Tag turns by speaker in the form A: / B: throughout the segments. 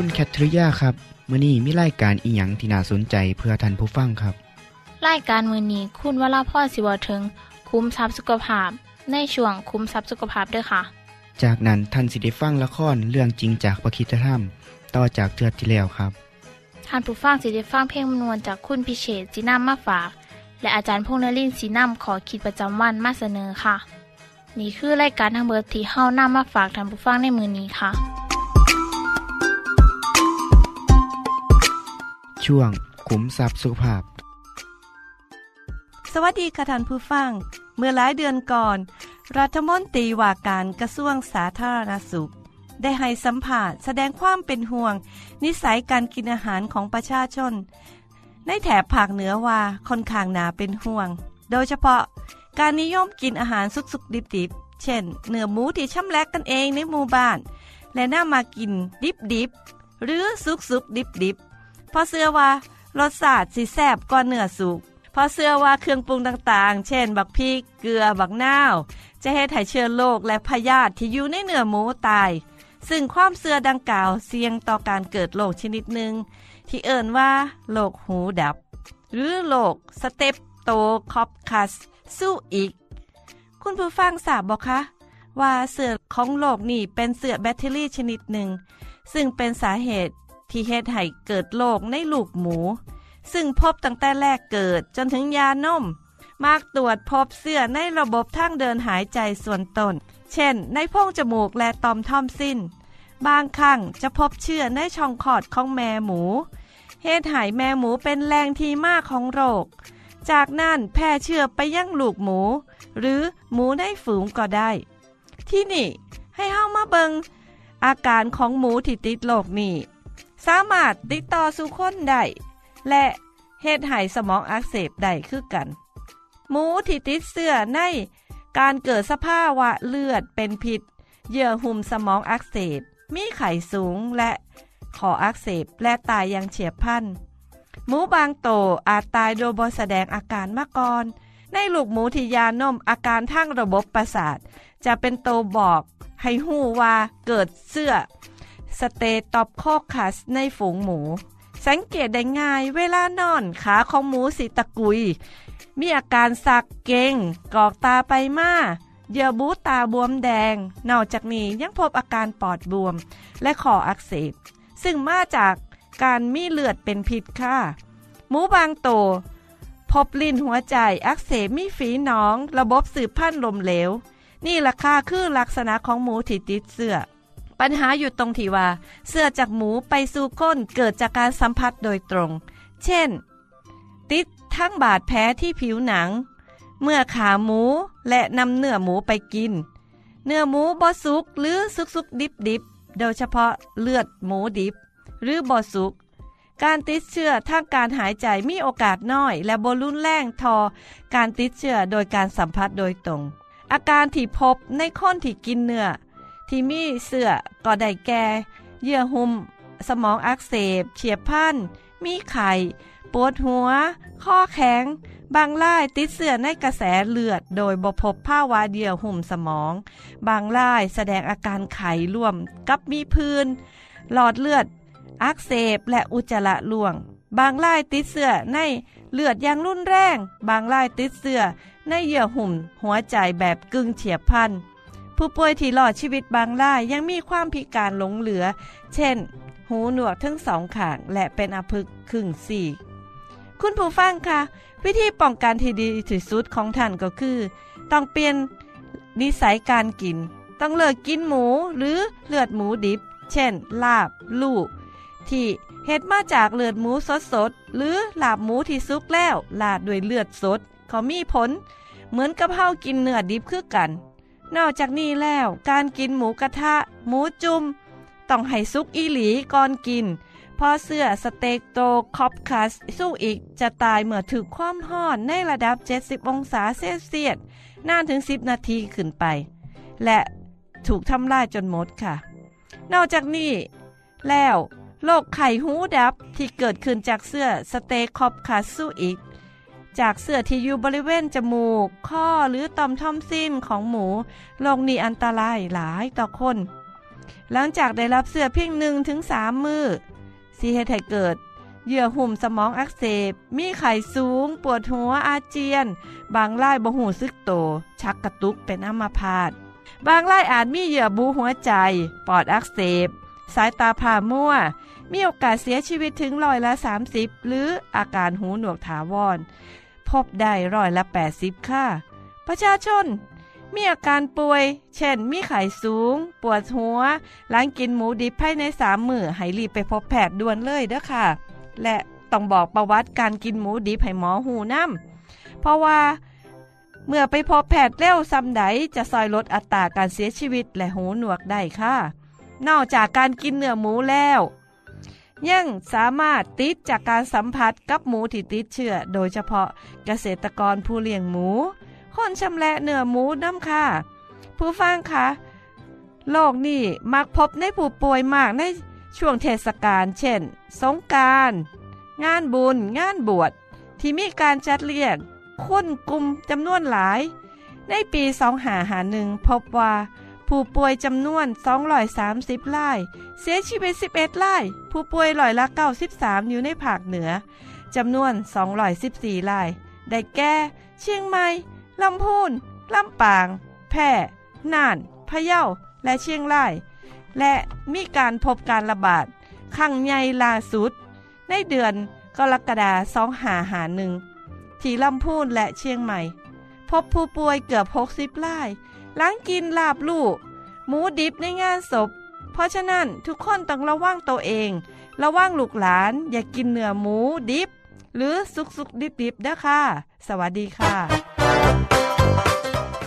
A: คุณแคทริยาครับมื้อนี้มีรายการอีหยังที่น่าสนใจเพื่อท่านผู้ฟังครับ
B: รายการมือนี้คุณวราพ่อสิวถึง คุ้มทรัพย์สุขภาพ ในช่วงคุ้มทรัพย์สุขภาพด้วยค่ะ
A: จากนั้นท่านสิได้ฟังละครเรื่องจริงจากประคีตธรรม ต่อจากเทือกที่แล้วครับ
B: ท่านผู้ฟังสิได้ฟังเพลงมนวนจากคุณพิเชษจีนัมมาฝาก และอาจารย์พงษ์นรินทร์สีนัมขอขีดประจำวันมาเสนอค่ะ นี่คือรายการทางเบอร์ที่เฮ้านํมาฝากท่านผู้ฟังในมือนี้ค่ะ
A: ช่วงขุมทรัพย์สุขภาพ
C: สวัสดีค่ะท่านผู้ฟัง เมื่อหลายเดือนก่อน รัฐมนตรีว่าการกระทรวงสาธารณสุข ได้ให้สัมภาษณ์แสดงความเป็นห่วง นิสัยการกินอาหารของประชาชน ในแถบภาคเหนือว่าค่อนข้างหนาเป็นห่วง โดยเฉพาะการนิยมกินอาหารสุกๆดิบๆ เช่น เนื้อหมูที่ช่ำแลกกันเองในหมู่บ้าน และน่ามากินดิบๆหรือสุกๆดิบๆ เพราะเชื่อว่ารสชาติสิแซบกว่าเนื้อสุกเพราะเชื่อว่าเครื่องปรุงต่างๆ เช่น บักพริก เกลือ บักนาว จะเฮ็ดให้เชื้อโรคและพยาธิที่อยู่ในเนื้อหมูตาย ซึ่งความเสื่อดังกล่าวเสี่ยงต่อการเกิดโรคชนิดหนึ่งที่เอิ่นว่าโรคหูดับ หรือโรคสเตปโตคอปคัสสู้อีก คุณผู้ฟังทราบบอกคะว่าเสือของโรคนี้เป็นเสือแบคทีรียชนิดหนึ่ง ซึ่งเป็นสาเหตุ ที่เฮ็ดให้เกิดโรคในลูกหมู ซึ่งพบตั้งแต่แรกเกิดจนถึงยานมมากตรวจพบเสื้อในระบบทางเดินหายใจส่วนตน เช่น ในโพรงจมูกและตอมท่อมสิ้น บางครั้งจะพบเชื้อในช่องคอดของแม่หมู เหตุให้แม่หมูเป็นแรงที่มากของโรค จากนั้นแพร่เชื้อไปยังลูกหมู หรือหมูในฝูงก็ได้ ที่นี่ ให้เฮามาเบิงอาการของหมูที่ติดโรคนี้ สามารถติดต่อสู่คนได้และเฮ็ดให้สมองอักเสบได้คือกัน หมูที่ติดเสื้อในการเกิดสภาวะเลือดเป็นพิษ เยื่อหุ้มสมองอักเสบ มีไข้สูงและขออักเสบและตายอย่างเฉียบพลัน หมูบางโตอาจตายโดยบ่แสดงอาการมาก่อน ในลูกหมูที่ยานมอาการทางระบบประสาท จะเป็นโตบอกให้หู้ว่าเกิดเสื้อ Streptococcus ในฝูงหมู สังเกตได้ง่ายเวลานอนขาของหมูสิตะกุย มีอาการชักเกร็ง กลอกตาไปมาเยื่อบูตาบวมแดง นอกจากนี้ยังพบอาการปอดบวม และคออักเสบ ซึ่งมาจากการมีเลือดเป็นพิษค่ะ หมูบางโต พบลิ้นหัวใจอักเสบมีฝีหนอง ระบบสืบพันธุ์ล้มเหลว นี่ราคาคือลักษณะของหมูที่ติดเสื้อ ปัญหาอยู่ตรงที่ว่า เสื้อจากหมูไปสู่ก้นเกิดจากการสัมผัสโดยตรง เช่น ติดทั้งบาดแผลที่ผิวหนัง เมื่อขาหมูและนำเนื้อหมูไปกิน เนื้อหมูบอสุกหรือสุกสุกดิบดิบโดยเฉพาะเลือดหมูดิบ หรือบอสุก การติดเชื้อทางการหายใจมีโอกาสน้อย และบรุนแรงทอ การติดเชื้อโดยการสัมผัสโดยตรง อาการที่พบในคนที่กินเนื้อ ที่มีเสื้อก็ได้แก่เยื่อหุ้ม สมองอักเสบ เฉียบพันมีไข่ ปวดหัว ข้อแข็ง บางรายติดเสื้อในกระแสเลือด โดยบพบภาวะเยื่อหุ้มสมอง บางรายแสดงอาการไข้ร่วมกับมีพื้น หลอดเลือด อักเสบและอุจจาระร่วง บางรายติดเสื้อในเลือดอย่างรุนแรง บางรายติดเสื้อในเยื่อหุ้มหัวใจแบบกึ่งเฉียบพัน ผู้ป่วยที่รอดชีวิตบางรายยังมีความพิการหลงเหลือ เช่น หูหนวกทั้งสองข้างและเป็นอภึกครึ่งสี่คุณผู้ฟังคะวิธีป้องกันที่ดีที่สุดของท่านก็คือ ต้องเปลี่ยนนิสัยการกิน ต้องเลิกกินหมูหรือเลือดหมูดิบ เช่น ลาบ หลู้ ที่เฮ็ดมาจากเลือดหมูสดสดหรือลาบหมูที่สุกแล้วราดด้วยเลือดสดเขามีผล เหมือนกับเฮากินเนื้อดิบคือกัน นอกจากนี้แล้ว การกินหมูกระทะ หมูจุ่มต้องให้สุกอีหลีก่อนกินพอเสื้อสเต็กโตคอปคัสสู้อีกจะตายเมื่อถึกความห้อนในระดับ 70 องศาเซลเซียสนานถึง 10 นาทีขึ้นไป และถูกทำลายจนหมดค่ะ นอกจากนี้ แล้วโรคไข้หูดับที่เกิดขึ้นจากเสื้อสเตคอปคัสสู้อีก จากเสื้อที่อยู่บริเวณจมูก ข้อหรือต่อมท่อมสิ้นของหมูโรคนี้อันตรายหลายต่อคน หลังจากได้รับเสื้อเพียงหนึ่งถึงสามมือสีเหตุให้เกิดเหยื่อหุ่มสมองอักเสบ มีไข้สูง ปวดหัวอาเจียน บางรายบ่หูซึกโต ชักกระตุกเป็นอัมาพาต บางรายอาจมีเหยื่อบูหัวใจ ปอดอักเสบ สายตาผ่ามั่ว มีโอกาสเสียชีวิตถึงร้อยละ 30 หรืออาการหูหนวกถาวร พบได้ร้อยละ 80 ค่ะ ประชาชน มีอาการป่วย เช่น มีไข้สูง ปวดหัว หลังกินหมูดิบภายในสามมือให้รีบไปพบแพทย์ด่วนเลยเด้อค่ะ และต้องบอกประวัติการกินหมูดิบให้หมอหูน้ำเพราะว่าเมื่อไปพบแพทย์เร็วซ้ำใดจะซอยลดอัตราการเสียชีวิตและหูหนวกได้ค่ะ นอกจากการกินเนื้อหมูแล้ว ยังสามารถติดจากการสัมผัสกับหมูที่ติดเชื้อโดยเฉพาะเกษตรกรผู้เลี้ยงหมู คนชำแหละเนื้อหมูน้ำค่ะ ผู้ฟังคะโรคนี้มักพบในผู้ป่วยมากในช่วงเทศกาลเช่น สงกรารงานบุญ งานบวช ที่มีการจัดเลี้ยงคนกลุ่มจำนวนหลาย ในปี 2 หาหาหนึ่งพบว่า ผู้ป่วยจำนวน230ราย เสียชีวิต 11ราย ผู้ป่วยร้อยละ93อยู่ในภาคเหนือจำนวน214ราย ได้แก่ เชียงใหม่ ลำพูน ลำปาง แพร่ น่าน พะเยา และเชียงราย และมีการพบการระบาดครั้งใหญ่ล่าสุด ในเดือนกรกฎาคม2หาหนึ่งที่ลำพูนและเชียงใหม่ พบผู้ป่วยเกือบ 60ราย หลังกินลาบลูก หมูดิบในงานศพ เพราะฉะนั้นทุกคนต้องระวังตัวเอง ระวังลูกหลานอย่ากกินเนื้อหมูดิบ หรือสุกสุกดิบดิบๆนะค่ะสวัสดีค่ะ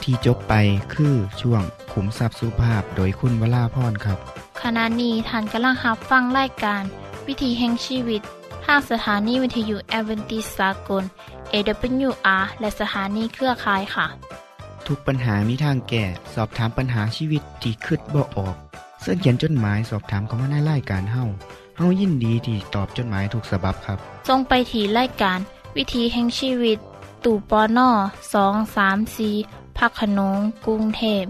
A: ที่จบไปคือช่วงขุมทรัพย์สุภาพโดยคุณวราพรครับ
B: ขณะนี้ท่านกำลังรับฟังรายการ วิถีแห่งชีวิตทางสถานีวิทยุแอเวนติสากล AWR และสถานีเครือข่ายค่ะ
A: ทุกปัญหามีทางแก้ สอบถามปัญหาชีวิตที่คืดบ่ออก เสื้อเขียนจดหมายสอบถามเขามาในรายการเฮาเฮายินดีที่ตอบจดหมายถูกสาบับครับ
B: ทรงไปถีรายการ วิถีแห่งชีวิต ตู่ปอน่อสองสามสีพักขนงกรุงเทพ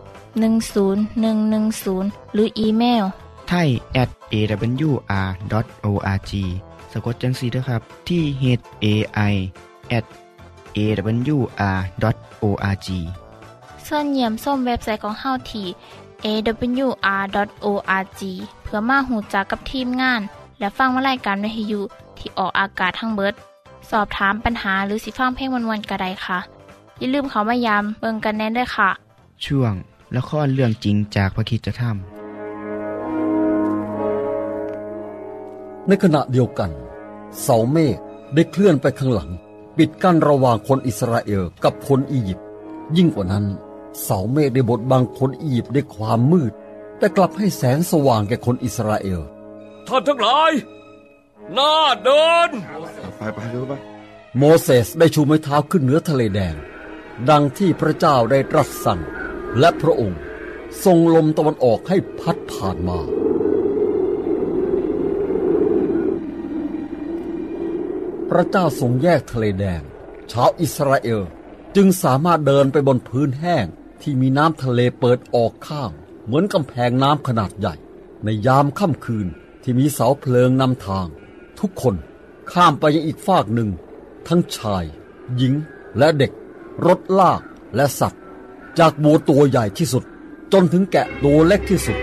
B: 10110 หรืออีเมล
A: ไทย at awr.org สะกดจังสีด้วยครับที่ h a i at awr.org
B: เสินเยี่ยมส้มเว็บไซต์ของเฮาที่ awr.org เพื่อมาหูจักกับทีมงาน และฟังวารายการวิทยุที่ออกอากาศทั้งเบิด สอบถามปัญหาหรือสิฟังเพลงวันๆกระไดค่ะ อย่าลืมเขามายามเบิงกันแน่นด้วยค่ะ
A: ช่วงละครเรื่องจริงจากพระคริสตธรรม
D: ในขณะเดียวกัน เสาเมฆได้เคลื่อนไปข้างหลัง ปิดกั้นระหว่างคนอิสราเอลกับคนอียิปต์ยิ่งกว่านั้น เสาเมฆได้บดบังคนอียิปต์ด้วยความมืด แต่กลับให้แสงสว่างแก่คนอิสราเอล
E: ท่านทั้งหลาย หน้าเดิน
F: ไปไปเร็วไป
D: โมเสสได้ชูไม้เท้าขึ้นเหนือทะเลแดง ดังที่พระเจ้าได้ตรัสสั่ง และพระองค์ทรงลมตะวันออกให้พัดผ่านมา พระเจ้าทรงแยกทะเลแดง ชาวอิสราเอลจึงสามารถเดินไปบนพื้นแห้ง ที่มีน้ำทะเลเปิดออกข้าง เหมือนกำแพงน้ำขนาดใหญ่ ในยามค่ำคืนที่มีเสาเพลิงนำทาง ทุกคนข้ามไปยังอีกฝากหนึ่ง ทั้งชาย หญิงและเด็ก รถลากและสัตว์ จากบัวตัวใหญ่ที่สุด จนถึงแกะตัวเล็กที่สุด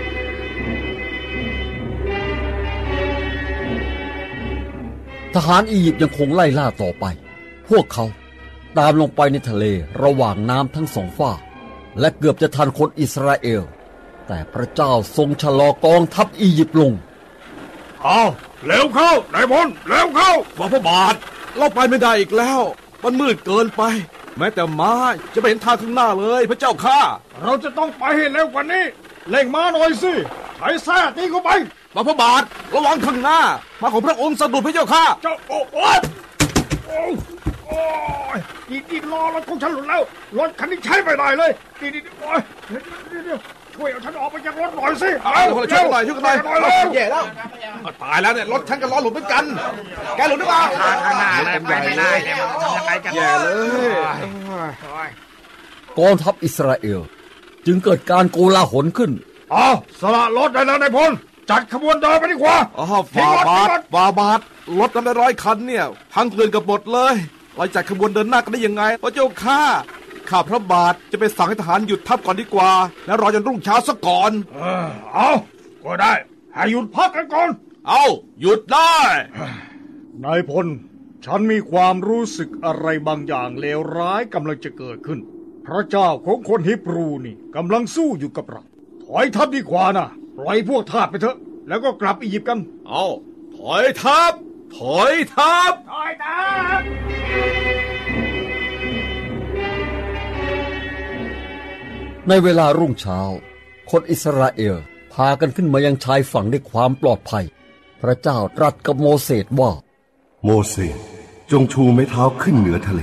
D: ทหารอียิปต์ยังคงไล่ล่าต่อไป พวกเขาตามลงไปในทะเลระหว่างน้ำทั้งสองฝา และเกือบจะทันคนอิสราเอล แต่พระเจ้าทรงชะลอกองทัพอียิปต์ลง
F: เอาเร็วเข้านายพลเร็วเข้า
E: บาพ่อบาท เราไปไม่ได้อีกแล้ว มันมืดเกินไป แม้แต่ม้าจะไม่เห็นทางข้างหน้าเลยพระเจ้าข้า
F: เราจะต้องไปให้เร็วกว่านี้เล่งม้าหน่อยสิใช้แท้ตีเข้าไป
E: บาพ่อบาทระวังข้างหน้า มาของพระองค์สะดุดพระเจ้าข้า
F: เจ้าโอ้โห โอ้ยนี่นี่อรถของฉันหลุดแล้ว รถคันนี้ใช้ไม่ได้เลยนี่โอ้ยเดี๋ยวดีดีช่วยเอาฉันออกไปจากรถหน่อยสิ
E: เอาช่วยหน่อยช่วยหน่อย
F: ช่วยกัอยว
E: แย่แล้วตายแล้วเนี่ยรถฉันกับล้อหลุดเหมือนกัน แกหลุดหรือเปล่า
F: ข้างหน้าเลยไปไม่เลยมันกัน
E: แย่เลย
D: กองทัพอิสราเอล จึงเกิดการโกลาหลขึ้น
F: อ๋อสละรถได้แล้วนายพลจัดขบวนเดินไปดีกว่า
E: อ๋อฟาบาทฟาบาทรถน้ำได้ร้อยคันเนี่ยพังเกลื่อนกับหมดเลย เราจัดขบวนเดินหน้ากันได้ยังไงพระเจ้าข้าข้าพระบาทจะไปสั่งให้ทหารหยุดทัพก่อนดีกว่า แล้วรอจนรุ่งเช้าซะก่อน
F: เออเอาก็ได้ ให้หยุดพักกันก่อน
E: เอาหยุดได้
F: นายพล ฉันมีความรู้สึกอะไรบางอย่างเลวร้ายกำลังจะเกิดขึ้น พระเจ้าของคนฮิบรูนี่กำลังสู้อยู่กับเรา ถอยทัพดีกว่านะปล่อยพวกทาสไปเถอะ แล้วก็กลับอียิปต์กัน
E: เอาถอยทัพ ถอยทัพ
F: ถอยทัพ
D: ในเวลารุ่งเช้า คนอิสราเอลพากันขึ้นมายังชายฝั่งด้วยความปลอดภัย พระเจ้าตรัสกับโมเสสว่า
G: โมเสสจงชูไม้เท้าขึ้นเหนือทะเล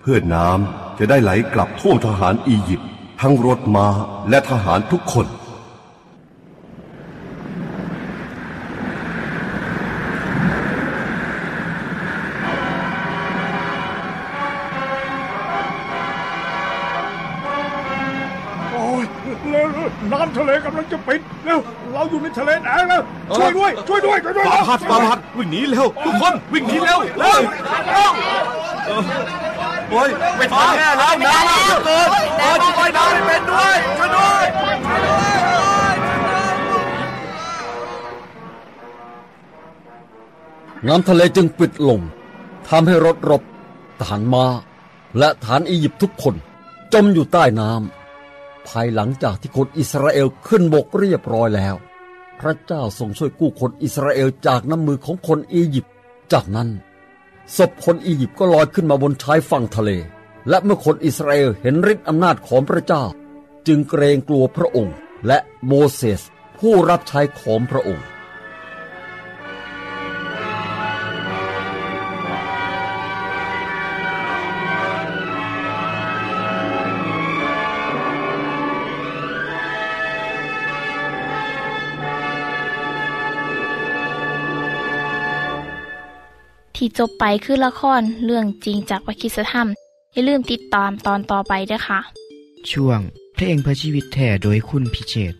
G: เพื่อน้ำจะได้ไหลกลับท่วมทหารอียิปต์ทั้งรถม้าและทหารทุกคน
F: วิ่งหนีเล้ว
E: ทุกคนวิ่งหนีเล้วเร็วโอ้ยไปทันแม่แล้วน้ำแล้วเกินโอ้ยช่วยน้ำเป็นด้วยช่วยด้วย
D: น้ำทะเลจึงปิดลงทำให้รถรบฐานมาาและฐานอียิปต์ทุกคนจมอยู่ใต้น้ำภายหลังจากที่คนอิสราเอลขึ้นบกเรียบร้อยแล้ว พระเจ้าทรงช่วยกู้คนอิสราเอลจากน้ำมือของคนอียิปต์ จากนั้นศพคนอียิปต์ก็ลอยขึ้นมาบนชายฝั่งทะเล และเมื่อคนอิสราเอลเห็นฤทธิ์อำนาจของพระเจ้า จึงเกรงกลัวพระองค์ และโมเสสผู้รับใช้ของพระองค์
B: ที่จบไปคือละครเรื่องจริงจากวิคิสธรรม อย่าลืมติดตามตอนต่อไปด้วยค่ะ
A: ช่วงเพลงเพื่อชีวิตแท่โดยคุณพิเชษ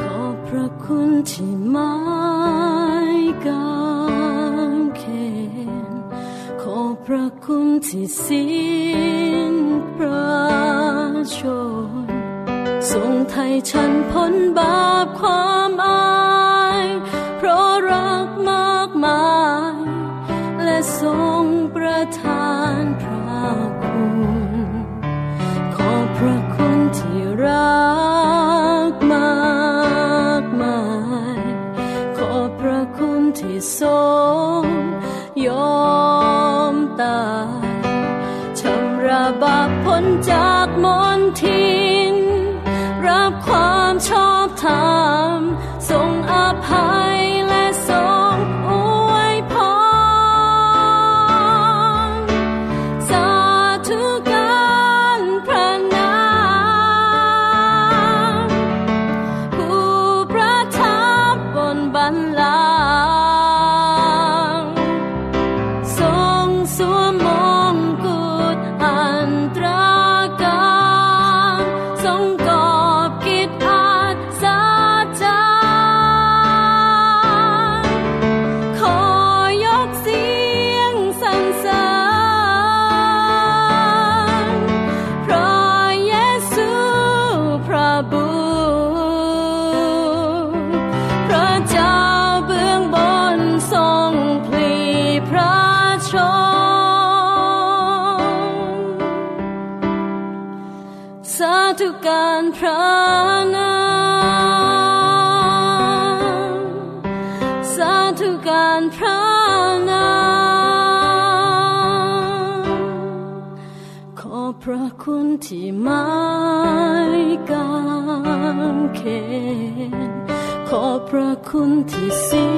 H: ขอพระคุณที่ไม่กา ที่สิ้นพระชนสรงไทยฉันพ้นบาปความอาย เพราะรักมากมาย และทรงประทานพระคุณ ขอพระคุณที่รัการพระนามขอพระคุณที่ไม่กางเขนขอพระคุณที่สิ้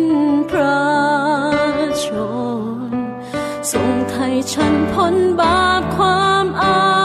H: นพระชนทรงไทยฉันพ้นบาปความอา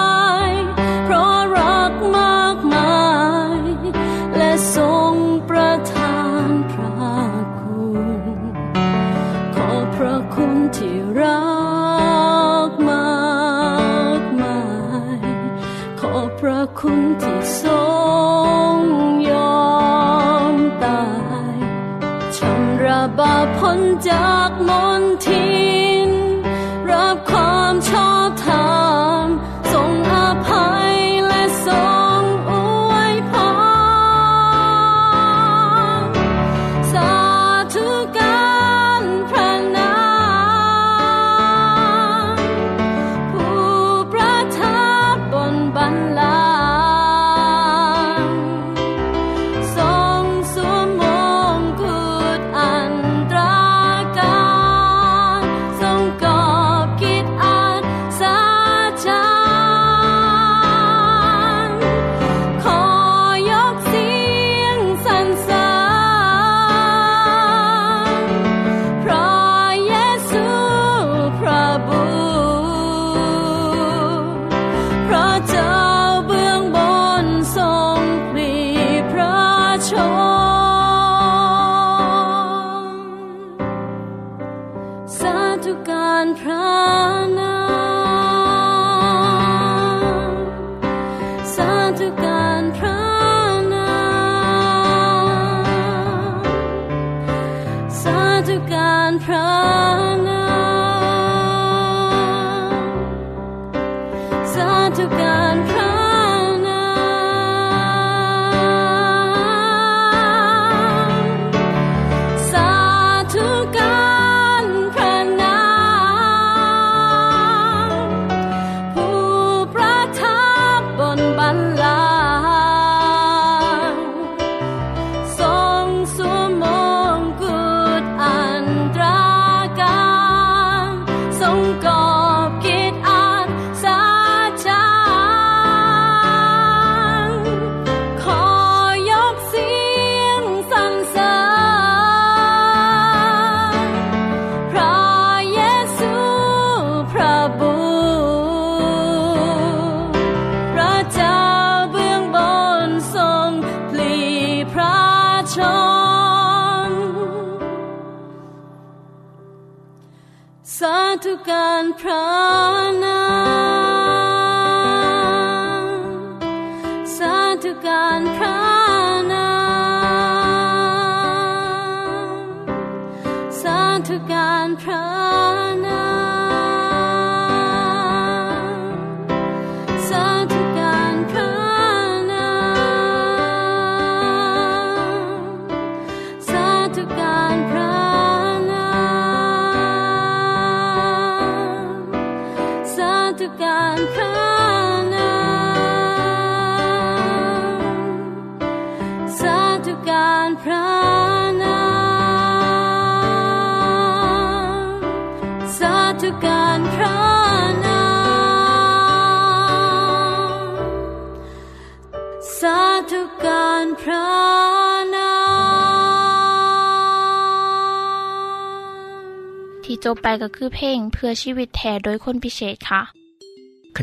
H: สาธุการพระนา สาธุการพระนามสาธุการพระนามสาธุการพระนามสาธุการพระนามที่จบ
B: ไปก็คือเพลงเพื่อชีวิตแทนโดยคนพิเศษค่ะ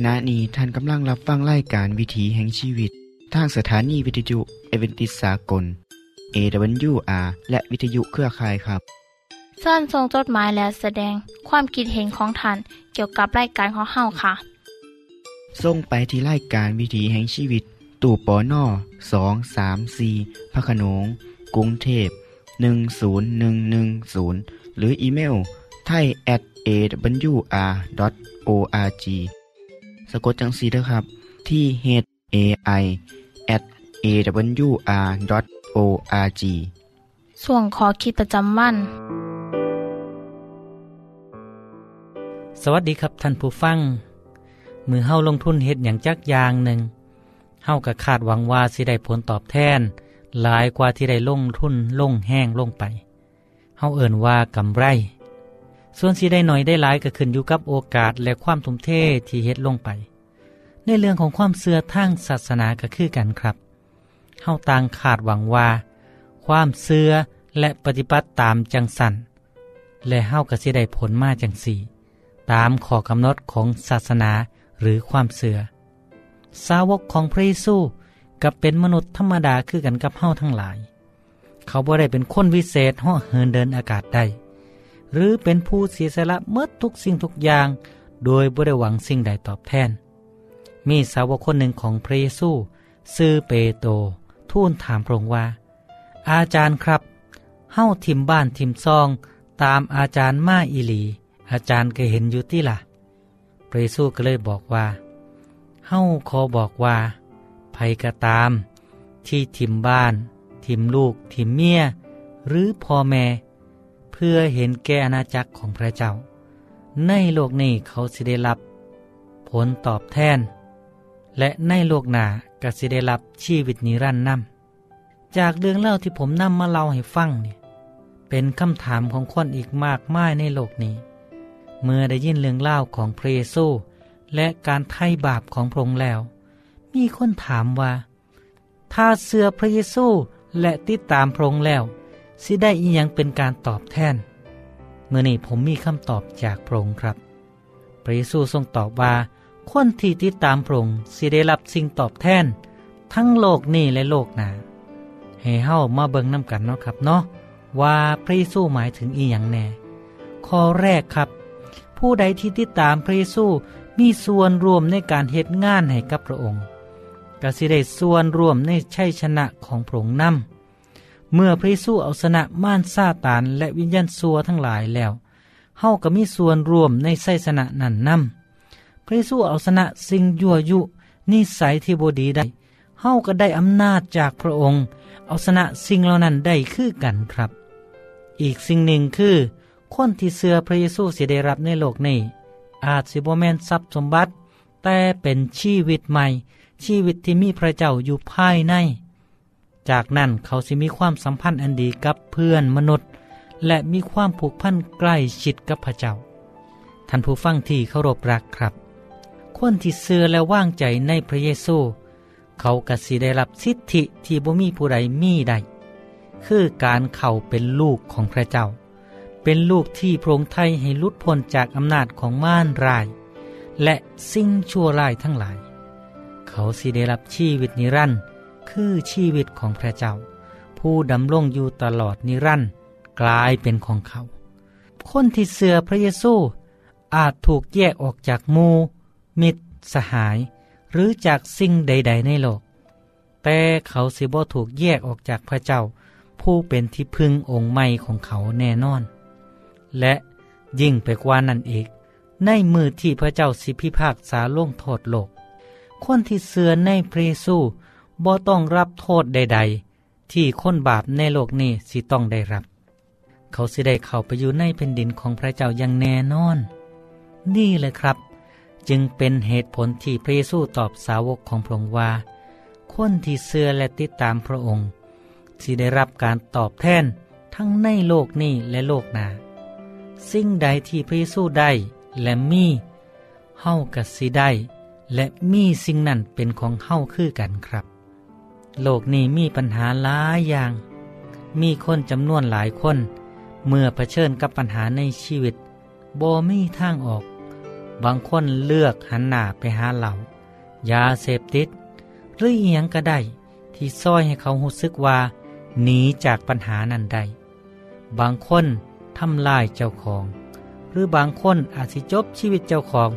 A: ขณะนี้ท่านกำลังรับฟังรายการวิถีแห่งชีวิต ทางสถานีวิทยุเอเวนติสากล AWR และวิทยุเครือข่ายครับ
B: เส้นทรงจดหมายและแสดงความคิดเห็นของท่านเกี่ยวกับรายการของเฮาค่ะ
A: ส่งไปที่รายการวิถีแห่งชีวิต ตู่ปอน่อสองสามสี่พระโขนงกรุงเทพ10110 หรืออีเมลไทย at awr.org สะกดจังสีนะครับ ที่ h a i at awr.org
B: ส่วนขอคิดประจำวัน
I: สวัสดีครับท่านผู้ฟัง มือเฮาลงทุนเฮ็ดอย่างจักอย่างหนึ่งเฮาก็คาดหวังว่าสิได้ผลตอบแทน หลายกว่าที่ได้ลงทุนลงแห้งลงไปเฮาเอิ่นว่ากำไร ส่วนสิได้หน่อยได้หลายก็ขึ้นอยู่กับโอกาสและความทุ่มเทที่เฮ็ดลงไป ในเรื่องของความเสื่อทางศาสนาก็คือกันครับเฮาต่างคาดหวังว่า ความเสื่อและปฏิบัติตามจังสันและเฮาก็สิได้ผลมาจังสี่ ตามข้อกำหนดของศาสนาหรือความเสื่อสาวกของพระเยซูกับเป็นมนุษย์ธรรมดาคือกันกับเฮาทั้งหลาย เขาบ่ได้เป็นคนวิเศษเหาะเหินเดินอากาศได้ หรือเป็นผู้เสียสละเมื่อทุกสิ่งทุกอย่าง โดยบ่ได้หวังสิ่งใดตอบแทน มีสาวกคนหนึ่งของพระเยซูซื่อเปโตรทูลถามพระองค์ว่า อาจารย์ครับเฮ้าทิมบ้านทิมซอง ตามอาจารย์มาอีหลี อาจารย์เคยเห็นอยู่ที่ล่ะ พระเยซูก็เลยบอกว่าเฮ้าขอบอกว่าภัยก็ตาม ที่ทิมบ้าน ทิมลูก ทิมเมีย หรือพ่อแม่ พื่อเห็นแก่อาณาจักรของพระเจ้า ในโลกนี้เขาสิได้รับ ผลตอบแทน และในโลกหน้าก็สิได้รับชีวิตนิรันดร์นำจากเรื่องเล่าที่ผมนำมาเล่าให้ฟังเนี่ยเป็นคำถามของคนอีกมากมายในโลกนี้ เมื่อได้ยินเรื่องเล่าของพระเยซูและการไถ่บาปของพระองค์แล้ว มีคนถามว่า ถ้าเสือพระเยซูและติดตามพระองค์แล้ว สิได้อียังเป็นการตอบแทนเมื่อนี้ผมมีคำตอบจากพระองค์ครับ พระเยซูทรงตอบว่า คนที่ติดตามพระองค์สิได้รับสิ่งตอบแทน ทั้งโลกนี้และโลกหน้าให้เฮ้ามาเบิ่งน้ำกันเนาะครับเนาะว่าพระเยซูหมายถึงอีหยังแน่ ข้อแรกครับ ผู้ใดที่ติดตามพระเยซูมีส่วนร่วมในการเหตุงานให้กับพระองค์ก็สิได้ส่วนร่วมในชัยชนะของพระองค์นำ เมื่อพระเยซูเอาชนะม่านซาตานและวิญญาณซัวทั้งหลายแล้วเฮาก็มีส่วนร่วมในชัยชนะนั้นนำพระเยซูเอาชนะสิ่งยั่วยุนิสัยที่บดีได้เฮาก็ได้อำนาจจากพระองค์ เอาชนะสิ่งเหล่านั้นได้คือกันครับ อีกสิ่งหนึ่งคือ คนที่เสือพระเยซูเสิได้รับในโลกนี้อาจสิบแมนทรัพย์สมบัติ แต่เป็นชีวิตใหม่ ชีวิตที่มีพระเจ้าอยู่ภายใน จากนั้นเขาสิมีความสัมพันธ์อันดีกับเพื่อนมนุษย์ และมีความผูกพันใกล้ชิดกับพระเจ้า ท่านผู้ฟังที่เคารพรักครับ คนที่เสือและว่างใจในพระเยซู เขากสิได้รับสิทธิที่บ่มีผู้ใดมีได้ คือการเข้าเป็นลูกของพระเจ้า เป็นลูกที่พระองค์ไทยให้ลุดพ้นจากอำนาจของม่านราย และสิ่งชั่วร้ายทั้งหลาย เขาสิได้รับชีวิตนิรันดร์ คือชีวิตของพระเจ้า ผู้ดำรงอยู่ตลอดนิรันดร์กลายเป็นของเขา คนที่เสือพระเยซูอาจถูกแยกออกจากมูมิตรสหาย หรือจากสิ่งใด ๆ ในโลก แต่เขาสิบ่ถูกแยกออกจากพระเจ้า ผู้เป็นที่พึ่งองค์ใหม่ของเขาแน่นอน และยิ่งไปกว่านั้นอีก ในมือที่พระเจ้าสิพิพากษาลงโทษโลก คนที่เสือในพระเยซู บ่ต้องรับโทษใด ๆ ที่คนบาปในโลกนี้สิต้องได้รับ เขาสิได้เข้าไปอยู่ในแผ่นดินของพระเจ้าอย่างแน่นอน นี่เลยครับ จึงเป็นเหตุผลที่พระเยซูตอบสาวกของพระองค์ว่า คนที่เชื่อและติดตามพระองค์สิได้รับการตอบแทนทั้งในโลกนี้และโลกหน้าสิ่งใดที่พระเยซูได้และมีเฮากับสิได้และมีสิ่งนั้นเป็นของเฮาคือกันครับ โลกนี้มีปัญหาหลายอย่าง มีคนจำนวนหลายคน เมื่อเผชิญกับปัญหาในชีวิตบ่มีทางออก บางคนเลือกหันหน้าไปหาเหล่ายาเสพติด หรือเอียงก็ได้ ที่ซ้อยให้เขารู้สึกว่าหนีจากปัญหานั้นได้บางคนทำลายเจ้าของ หรือบางคนอาจสิจบชีวิตเจ้าของ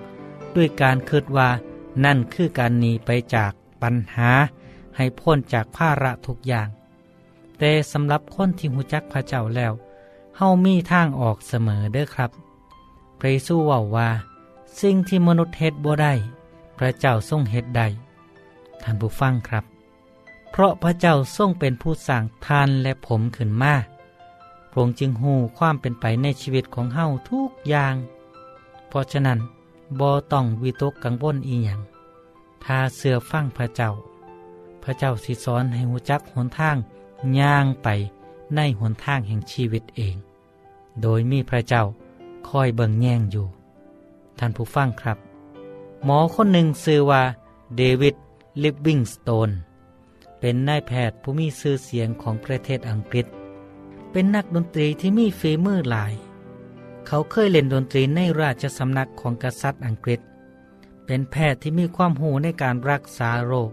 I: ด้วยการคิดว่านั่นคือการหนีไปจากปัญหา ให้พ้นจากภาระทุกอย่าง แต่สำหรับคนที่หูจักพระเจ้าแล้ว เฮามีทางออกเสมอเด้อครับ พระเยซูว่าว่า สิ่งที่มนุษย์เฮ็ดบ่ได้ พระเจ้าทรงเฮ็ดได้ ท่านผู้ฟังครับ เพราะพระเจ้าทรงเป็นผู้สร้างทานและผมขึ้นมาพระองค์จึงหูความเป็นไปในชีวิตของเฮาทุกอย่าง เพราะฉะนั้นบ่ต้องวิตกกังวลอีหยังถ้าเสือฟังพระเจ้า พระเจ้าสิสอนให้หูจักหนทางย่างไปในหนทางแห่งชีวิตเอง โดยมีพระเจ้าคอยเบิ่งแย่งอยู่ ท่านผู้ฟังครับ หมอคนหนึ่งชื่อว่าเดวิดลิฟวิงสโตน เป็นนายแพทย์ผู้มีชื่อเสียงของประเทศอังกฤษ เป็นนักดนตรีที่มีฝีมือหลาย เขาเคยเล่นดนตรีในราชสำนักของกษัตริย์อังกฤษ เป็นแพทย์ที่มีความหูในการรักษาโรค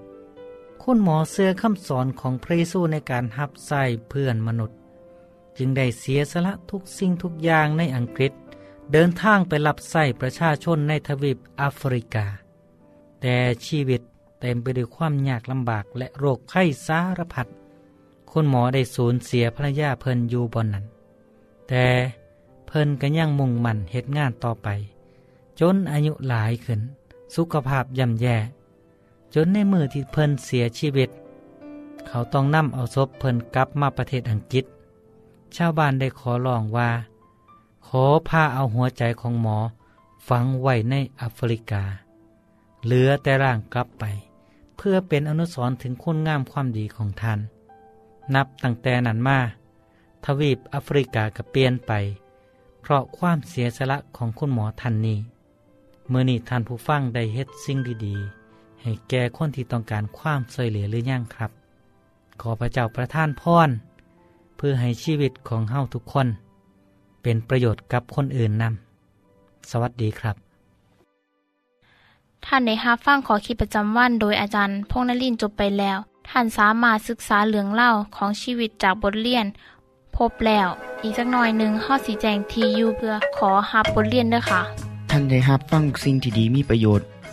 I: คุณหมอเสื้อคำสอนของพระเยซูในการหับใส่เพื่อนมนุษย์ จึงได้เสียสละทุกสิ่งทุกอย่างในอังกฤษ เดินทางไปรับใส่ประชาชนในทวีปแอฟริกา แต่ชีวิตเต็มไปด้วยความยากลำบากและโรคไข้สารพัดคุณหมอได้สูญเสียภรรยาเพิ่นอยู่บนนั้น แต่เพิ่นก็ยังมุ่งมั่นเหตุงานต่อไป จนอายุหลายขึ้น สุขภาพย่ำแย่ จนในมือที่เพิ่นเสียชีวิต เขาต้องนำเอาศพเพิ่นกลับมาประเทศอังกฤษ ชาวบ้านได้ขอร้องว่า ขอพาเอาหัวใจของหมอฝังไว้ในแอฟริกา เหลือแต่ร่างกลับไป เพื่อเป็นอนุสรณ์ถึงคุณงามความดีของท่าน นับตั้งแต่นั้นมาทวีปแอฟริกาก็เปลี่ยนไป เพราะความเสียสละของคุณหมอท่านนี้เมื่อนี้ท่านผู้ฟังได้เฮ็ดสิ่งดีๆ ให้แก่คนที่ต้องการความช่วยเหลือหรือยังครับ ขอพระเจ้าประทานพรเพื่อให้ชีวิตของเฮาทุกคน เป็นประโยชน์กับคนอื่นนำสวัสดีครับ
B: ท่านได้รับฟังขอคิดประจำวันโดยอาจารย์พงษ์นลินทร์จบไปแล้ว ท่านสามารถศึกษาเรื่องเล่าของชีวิตจากบทเรียน พบแล้ว อีกสักหน่อยหนึ่งข้อสีแจงทียูเพื่อขอฮับบทเรียนด้วยค่ะ
A: ท่านได้รับฟังสิ่งที่ดีมีประโยชน์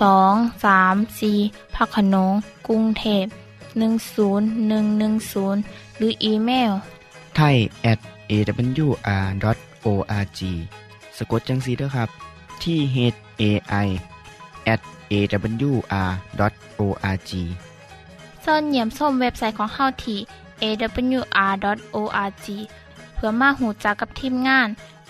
B: สองสามสีพักขนงกรุงเทพ10110 หรืออีเมล
A: ไทย at awr.org สะกดจังสีเด้อครับ ที่ h a i at awr.org
B: เสินเหยี่ยมส้มเว็บไซต์ของเฮาที่ awr.org เพื่อมาหูจักกับทีมงาน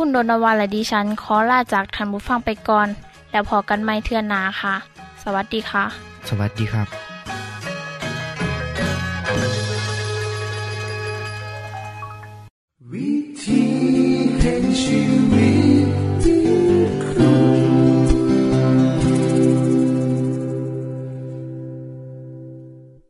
B: คุณโดนวาและดิฉันขอลาจากทันบุฟังไปก่อน แล้วพอกันไม่เทื่อนนาค่ะ สวัสดีค่ะ
A: สวัสดีครับ